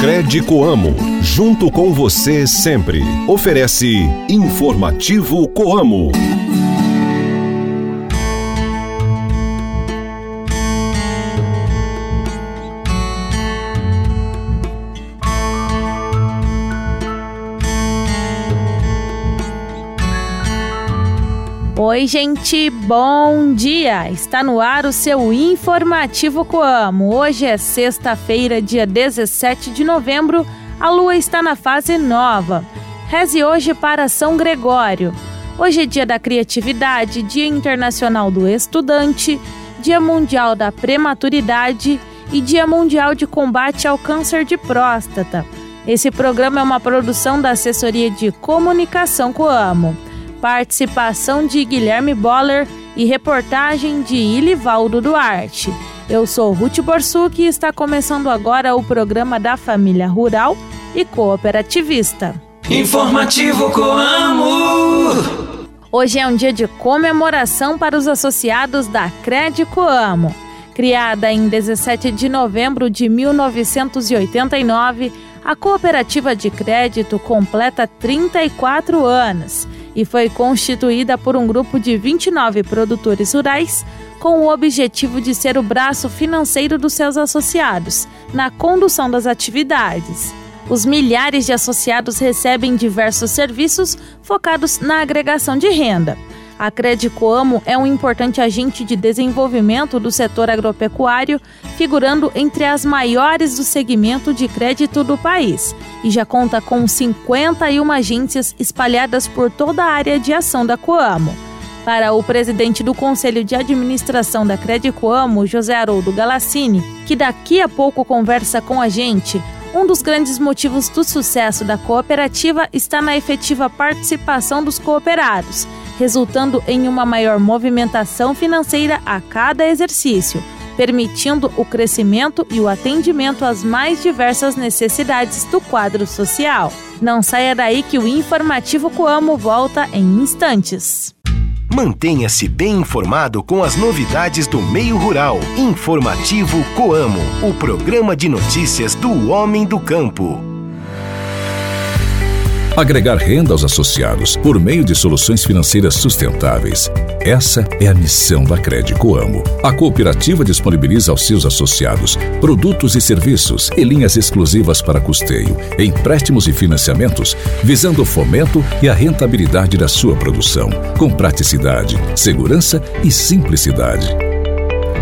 Cred Coamo, junto com você sempre. Oferece Informativo Coamo. Oi, gente, bom dia! Está no ar o seu Informativo Coamo. Hoje é sexta-feira, dia 17 de novembro. A lua está na fase nova. Reze hoje para São Gregório. Hoje é dia da criatividade, Dia Internacional do Estudante, Dia Mundial da Prematuridade e Dia Mundial de Combate ao Câncer de Próstata. Esse programa é uma produção da Assessoria de Comunicação Coamo. Participação de Guilherme Boller e reportagem de Ilivaldo Duarte. Eu sou Ruth Borsuk e está começando agora o programa da Família Rural e Cooperativista. Informativo Coamo! Hoje é um dia de comemoração para os associados da Cred Coamo. Criada em 17 de novembro de 1989, a cooperativa de crédito completa 34 anos e foi constituída por um grupo de 29 produtores rurais com o objetivo de ser o braço financeiro dos seus associados na condução das atividades. Os milhares de associados recebem diversos serviços focados na agregação de renda. A Credicoamo é um importante agente de desenvolvimento do setor agropecuário, figurando entre as maiores do segmento de crédito do país, e já conta com 51 agências espalhadas por toda a área de ação da Coamo. Para o presidente do Conselho de Administração da Credicoamo, José Haroldo Galassini, que daqui a pouco conversa com a gente, um dos grandes motivos do sucesso da cooperativa está na efetiva participação dos cooperados resultando em uma maior movimentação financeira a cada exercício, permitindo o crescimento e o atendimento às mais diversas necessidades do quadro social. Não saia daí que o informativo Coamo volta em instantes. Mantenha-se bem informado com as novidades do meio rural. Informativo Coamo, o programa de notícias do homem do campo. Agregar renda aos associados por meio de soluções financeiras sustentáveis. Essa é a missão da Crédito Amo. A cooperativa disponibiliza aos seus associados produtos e serviços e linhas exclusivas para custeio, empréstimos e financiamentos, visando o fomento e a rentabilidade da sua produção, com praticidade, segurança e simplicidade.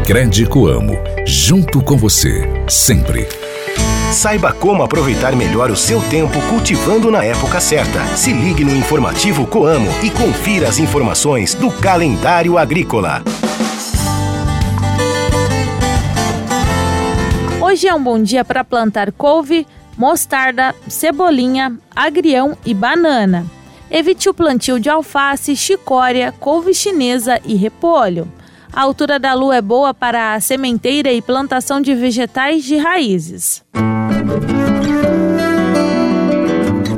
Crédito Amo, junto com você, sempre. Saiba como aproveitar melhor o seu tempo cultivando na época certa. Se ligue no informativo Coamo e confira as informações do calendário agrícola. Hoje é um bom dia para plantar couve, mostarda, cebolinha, agrião e banana. Evite o plantio de alface, chicória, couve chinesa e repolho. A altura da lua é boa para a sementeira e plantação de vegetais de raízes.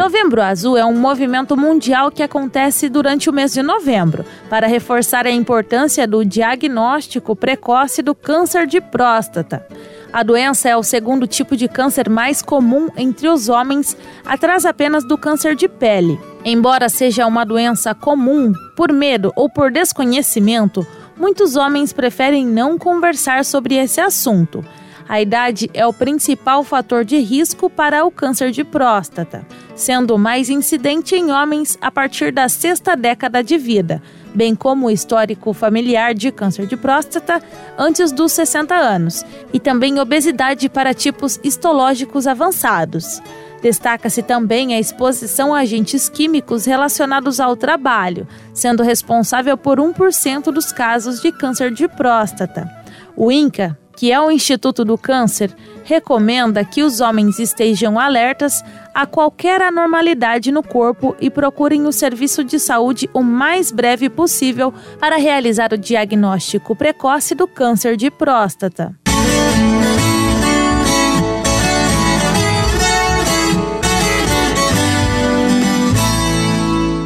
Novembro Azul é um movimento mundial que acontece durante o mês de novembro para reforçar a importância do diagnóstico precoce do câncer de próstata. A doença é o segundo tipo de câncer mais comum entre os homens, atrás apenas do câncer de pele. Embora seja uma doença comum, por medo ou por desconhecimento, muitos homens preferem não conversar sobre esse assunto. A idade é o principal fator de risco para o câncer de próstata, sendo mais incidente em homens a partir da sexta década de vida, bem como o histórico familiar de câncer de próstata antes dos 60 anos, e também obesidade para tipos histológicos avançados. Destaca-se também a exposição a agentes químicos relacionados ao trabalho, sendo responsável por 1% dos casos de câncer de próstata. O INCA, que é o Instituto do Câncer, recomenda que os homens estejam alertas a qualquer anormalidade no corpo e procurem o serviço de saúde o mais breve possível para realizar o diagnóstico precoce do câncer de próstata.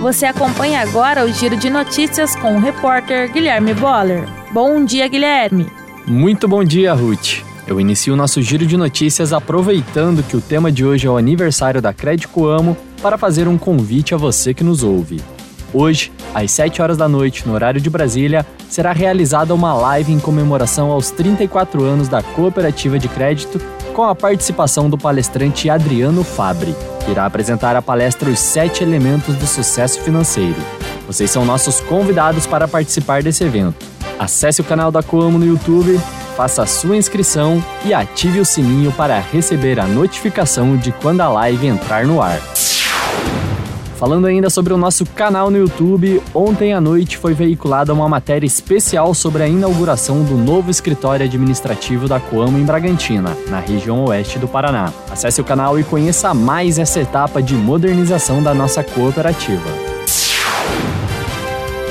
Você acompanha agora o Giro de Notícias com o repórter Guilherme Boller. Bom dia, Guilherme! Muito bom dia, Ruth. Eu inicio o nosso giro de notícias aproveitando que o tema de hoje é o aniversário da Crédito Amo para fazer um convite a você que nos ouve. Hoje, às 7 horas da noite, no horário de Brasília, será realizada uma live em comemoração aos 34 anos da Cooperativa de Crédito, com a participação do palestrante Adriano Fabre, que irá apresentar a palestra Os Sete Elementos do Sucesso Financeiro. Vocês são nossos convidados para participar desse evento. Acesse o canal da Coamo no YouTube, faça a sua inscrição e ative o sininho para receber a notificação de quando a live entrar no ar. Falando ainda sobre o nosso canal no YouTube, ontem à noite foi veiculada uma matéria especial sobre a inauguração do novo escritório administrativo da Coamo em Bragantina, na região oeste do Paraná. Acesse o canal e conheça mais essa etapa de modernização da nossa cooperativa.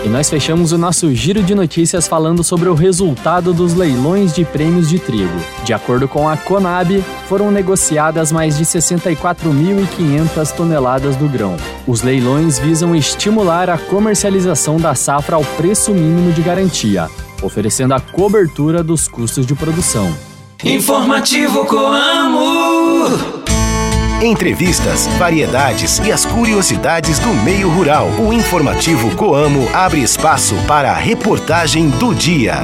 E nós fechamos o nosso giro de notícias falando sobre o resultado dos leilões de prêmios de trigo. De acordo com a Conab, foram negociadas mais de 64.500 toneladas do grão. Os leilões visam estimular a comercialização da safra ao preço mínimo de garantia, oferecendo a cobertura dos custos de produção. Informativo Coamo entrevistas, variedades e as curiosidades do meio rural. O informativo Coamo abre espaço para a reportagem do dia.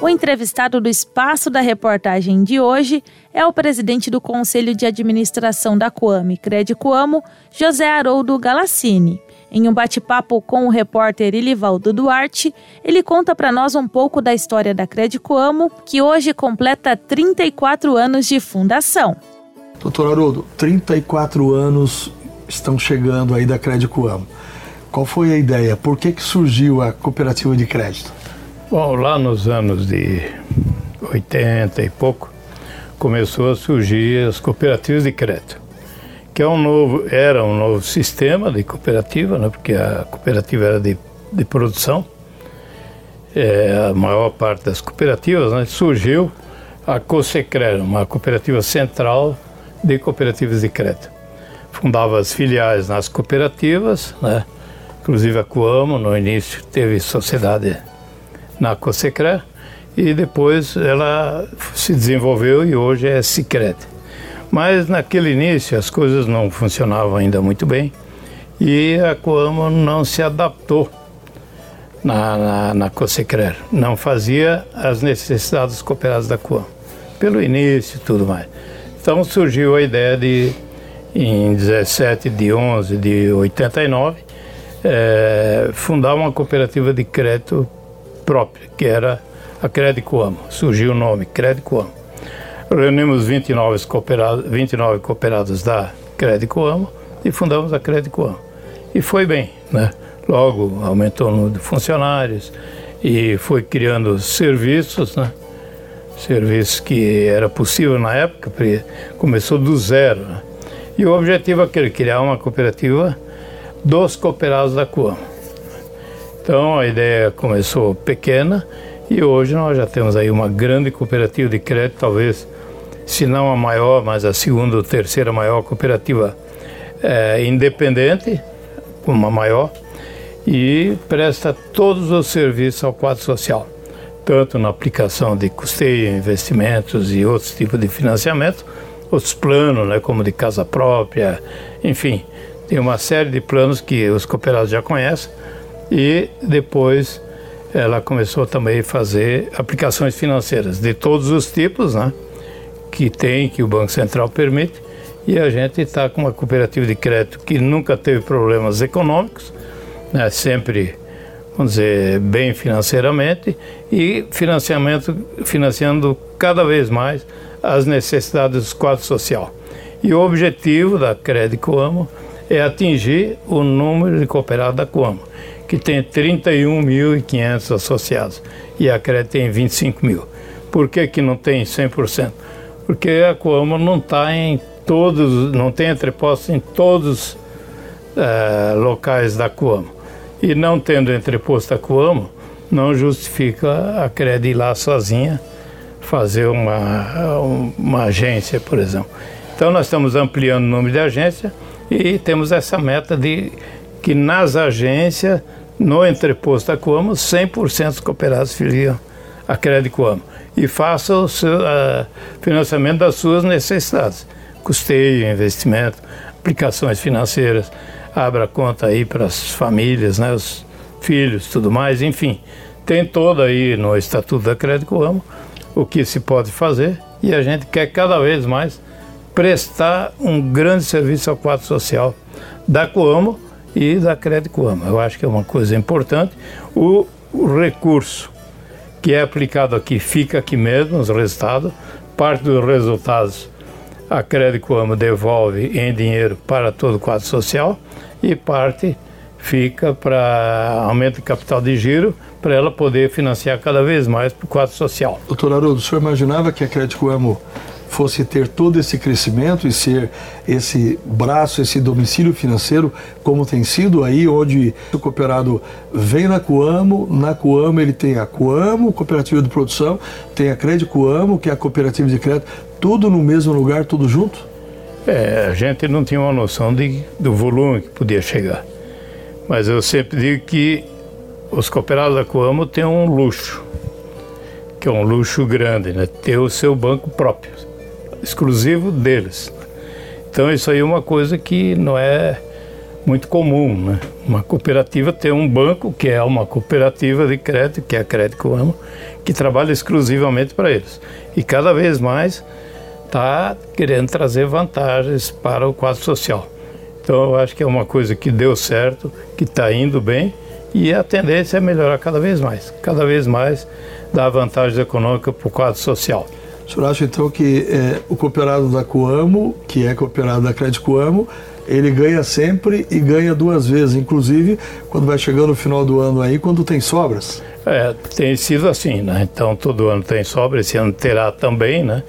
O entrevistado do espaço da reportagem de hoje é o presidente do Conselho de Administração da Coame, Crede Coamo, José Haroldo Galassini. Em um bate-papo com o repórter Ilivaldo Duarte, ele conta para nós um pouco da história da Credicoamo, que hoje completa 34 anos de fundação. Doutor Haroldo, 34 anos estão chegando aí da Credicoamo. Qual foi a ideia? Por que, que surgiu a cooperativa de crédito? Bom, lá nos anos de 80 e pouco, começou a surgir as cooperativas de crédito que é um novo, era um novo sistema de cooperativa, né, porque a cooperativa era de, de produção, é, a maior parte das cooperativas, né, surgiu a COSECRE, uma cooperativa central de cooperativas de crédito. Fundava as filiais nas cooperativas, né, inclusive a Coamo, no início teve sociedade na COSECRE, e depois ela se desenvolveu e hoje é Sicredi. Mas naquele início as coisas não funcionavam ainda muito bem e a Coamo não se adaptou na, na, na Cosecrer, não fazia as necessidades cooperadas da Coamo, pelo início e tudo mais. Então surgiu a ideia de, em 17 de 11 de 89, é, fundar uma cooperativa de crédito própria, que era a Crédito Coamo. Surgiu o nome, Crédito Coamo. Reunimos 29 cooperados, 29 cooperados da Crédito Amo e fundamos a Crédito Amo. E foi bem, né? Logo aumentou o número de funcionários e foi criando serviços, né? Serviços que era possível na época, porque começou do zero. Né? E o objetivo é aquele, criar uma cooperativa dos cooperados da Coamo. Então a ideia começou pequena e hoje nós já temos aí uma grande cooperativa de crédito, talvez se não a maior, mas a segunda ou terceira maior cooperativa é, independente, uma maior, e presta todos os serviços ao quadro social, tanto na aplicação de custeio, investimentos e outros tipos de financiamento, outros planos, né, como de casa própria, enfim, tem uma série de planos que os cooperados já conhecem, e depois ela começou também a fazer aplicações financeiras de todos os tipos, né? Que tem, que o Banco Central permite, e a gente está com uma cooperativa de crédito que nunca teve problemas econômicos, né, sempre, vamos dizer, bem financeiramente, e financiamento, financiando cada vez mais as necessidades do quadro social. E o objetivo da Crédito Coamo é atingir o número de cooperados da Coamo, que tem 31.500 associados, e a Crédito tem 25 mil. Por que, que não tem 100%? Porque a Coamo não está em todos, não tem entreposto em todos os é, locais da Coamo. E não tendo entreposto a Coamo, não justifica a Cred ir lá sozinha fazer uma, uma agência, por exemplo. Então nós estamos ampliando o número de agência e temos essa meta de que nas agências no entreposto da Coamo, 100% dos cooperados filiam a Crédito Coamo e façam o seu, uh, financiamento das suas necessidades. Custeio, investimento, aplicações financeiras, abra conta aí para as famílias, né, os filhos, tudo mais, enfim. Tem todo aí no Estatuto da Crédito Coamo o que se pode fazer e a gente quer cada vez mais prestar um grande serviço ao quadro social da Coamo e da Crédito Coamo. Eu acho que é uma coisa importante. O, o recurso que é aplicado aqui fica aqui mesmo, os resultados. Parte dos resultados a Crédito Coamo devolve em dinheiro para todo o quadro social e parte fica para aumento de capital de giro para ela poder financiar cada vez mais para o quadro social. Doutor Haroldo, o senhor imaginava que a Crédito Coamo fosse ter todo esse crescimento e ser esse braço, esse domicílio financeiro, como tem sido aí, onde o cooperado vem na Coamo, na Coamo ele tem a Coamo, Cooperativa de Produção, tem a Crédito Coamo, que é a cooperativa de crédito, tudo no mesmo lugar, tudo junto? É, a gente não tinha uma noção de, do volume que podia chegar. Mas eu sempre digo que os cooperados da Coamo têm um luxo, que é um luxo grande, né? Ter o seu banco próprio exclusivo deles. Então isso aí é uma coisa que não é muito comum, né? Uma cooperativa ter um banco que é uma cooperativa de crédito, que é a Crédito amo, que trabalha exclusivamente para eles. E cada vez mais está querendo trazer vantagens para o quadro social. Então eu acho que é uma coisa que deu certo, que está indo bem e a tendência é melhorar cada vez mais, cada vez mais dar vantagens econômicas para o quadro social. O senhor acha então que é, o cooperado da Coamo, que é cooperado da Crédito Coamo, ele ganha sempre e ganha duas vezes, inclusive quando vai chegando no final do ano aí, quando tem sobras? É, tem sido assim, né? Então todo ano tem sobra, esse ano terá também, né?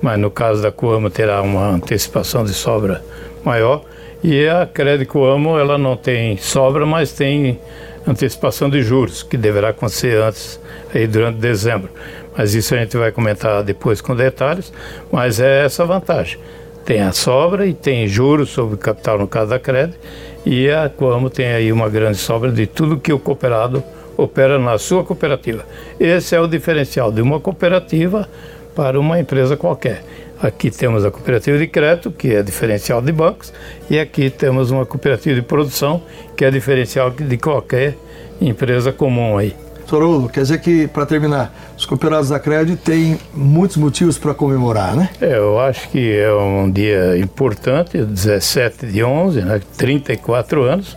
Mas no caso da Coamo terá uma antecipação de sobra maior. E a Crédito Coamo, ela não tem sobra, mas tem antecipação de juros, que deverá acontecer antes, aí durante dezembro mas isso a gente vai comentar depois com detalhes, mas é essa vantagem. Tem a sobra e tem juros sobre capital no caso da crédito, e a Coamo tem aí uma grande sobra de tudo que o cooperado opera na sua cooperativa. Esse é o diferencial de uma cooperativa para uma empresa qualquer. Aqui temos a cooperativa de crédito, que é diferencial de bancos, e aqui temos uma cooperativa de produção, que é diferencial de qualquer empresa comum aí. Doutor quer dizer que, para terminar, os cooperados da Cred têm muitos motivos para comemorar, né? É, eu acho que é um dia importante, 17 de 11, né, 34 anos,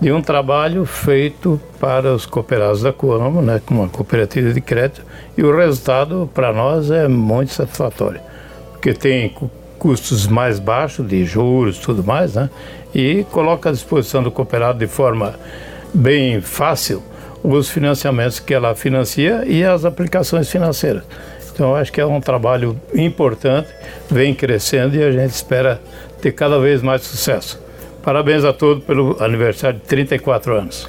de um trabalho feito para os cooperados da Coamo, né, com uma cooperativa de crédito, e o resultado para nós é muito satisfatório, porque tem custos mais baixos de juros tudo mais, né, e coloca à disposição do cooperado de forma bem fácil os financiamentos que ela financia e as aplicações financeiras. Então, acho que é um trabalho importante, vem crescendo e a gente espera ter cada vez mais sucesso. Parabéns a todos pelo aniversário de 34 anos.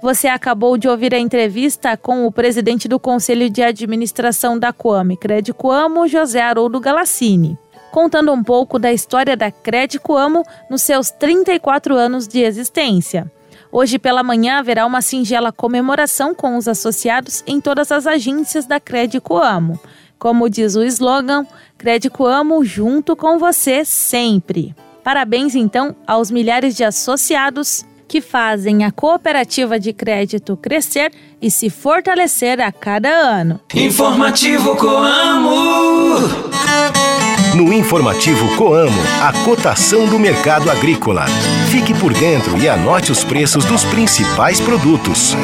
Você acabou de ouvir a entrevista com o presidente do Conselho de Administração da Coame, Cred Coamo, José Haroldo Galassini, contando um pouco da história da Cred Coamo nos seus 34 anos de existência. Hoje pela manhã haverá uma singela comemoração com os associados em todas as agências da Crédito Amo. Como diz o slogan, Crédito Amo junto com você sempre. Parabéns então aos milhares de associados que fazem a cooperativa de crédito crescer e se fortalecer a cada ano. Informativo Coamo. No informativo Coamo, a cotação do mercado agrícola. Fique por dentro e anote os preços dos principais produtos.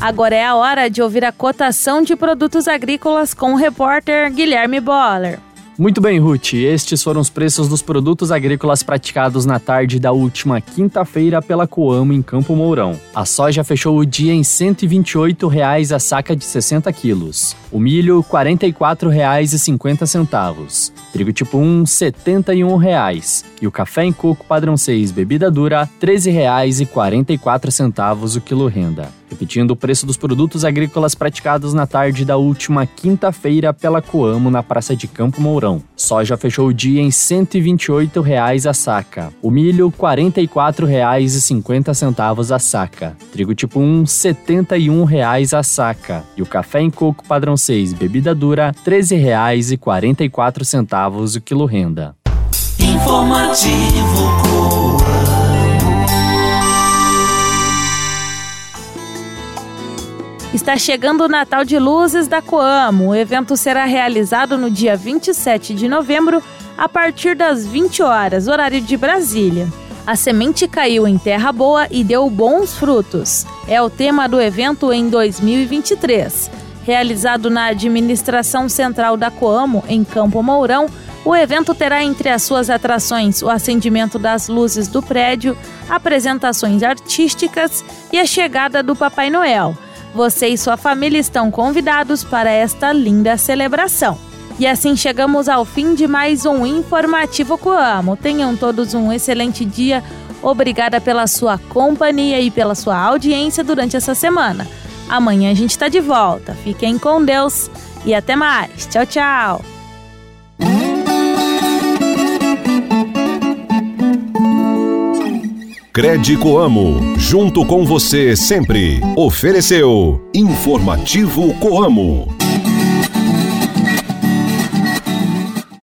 Agora é a hora de ouvir a cotação de produtos agrícolas com o repórter Guilherme Boller. Muito bem, Ruth. Estes foram os preços dos produtos agrícolas praticados na tarde da última quinta-feira pela Coamo em Campo Mourão. A soja fechou o dia em R$ 128,00 a saca de 60 quilos. O milho, R$ 44,50. Trigo tipo 1, R$ 71,00. E o café em coco padrão 6 bebida dura, R$ 13,44 o quilo renda. Repetindo o preço dos produtos agrícolas praticados na tarde da última quinta-feira pela Coamo na Praça de Campo Mourão. Soja fechou o dia em 128 reais a saca. O milho, R$ 44,50 a saca. Trigo tipo 1, 71 reais a saca. E o café em coco padrão 6, bebida dura, R$ 13,44 o quilo renda. Informativo Está chegando o Natal de Luzes da Coamo. O evento será realizado no dia 27 de novembro, a partir das 20 horas, horário de Brasília. A semente caiu em terra boa e deu bons frutos. É o tema do evento em 2023. Realizado na administração central da Coamo, em Campo Mourão, o evento terá entre as suas atrações o acendimento das luzes do prédio, apresentações artísticas e a chegada do Papai Noel. Você e sua família estão convidados para esta linda celebração. E assim chegamos ao fim de mais um Informativo Coamo. Tenham todos um excelente dia. Obrigada pela sua companhia e pela sua audiência durante essa semana. Amanhã a gente está de volta. Fiquem com Deus e até mais. Tchau, tchau. Crédito Amo, junto com você sempre. Ofereceu Informativo Coamo.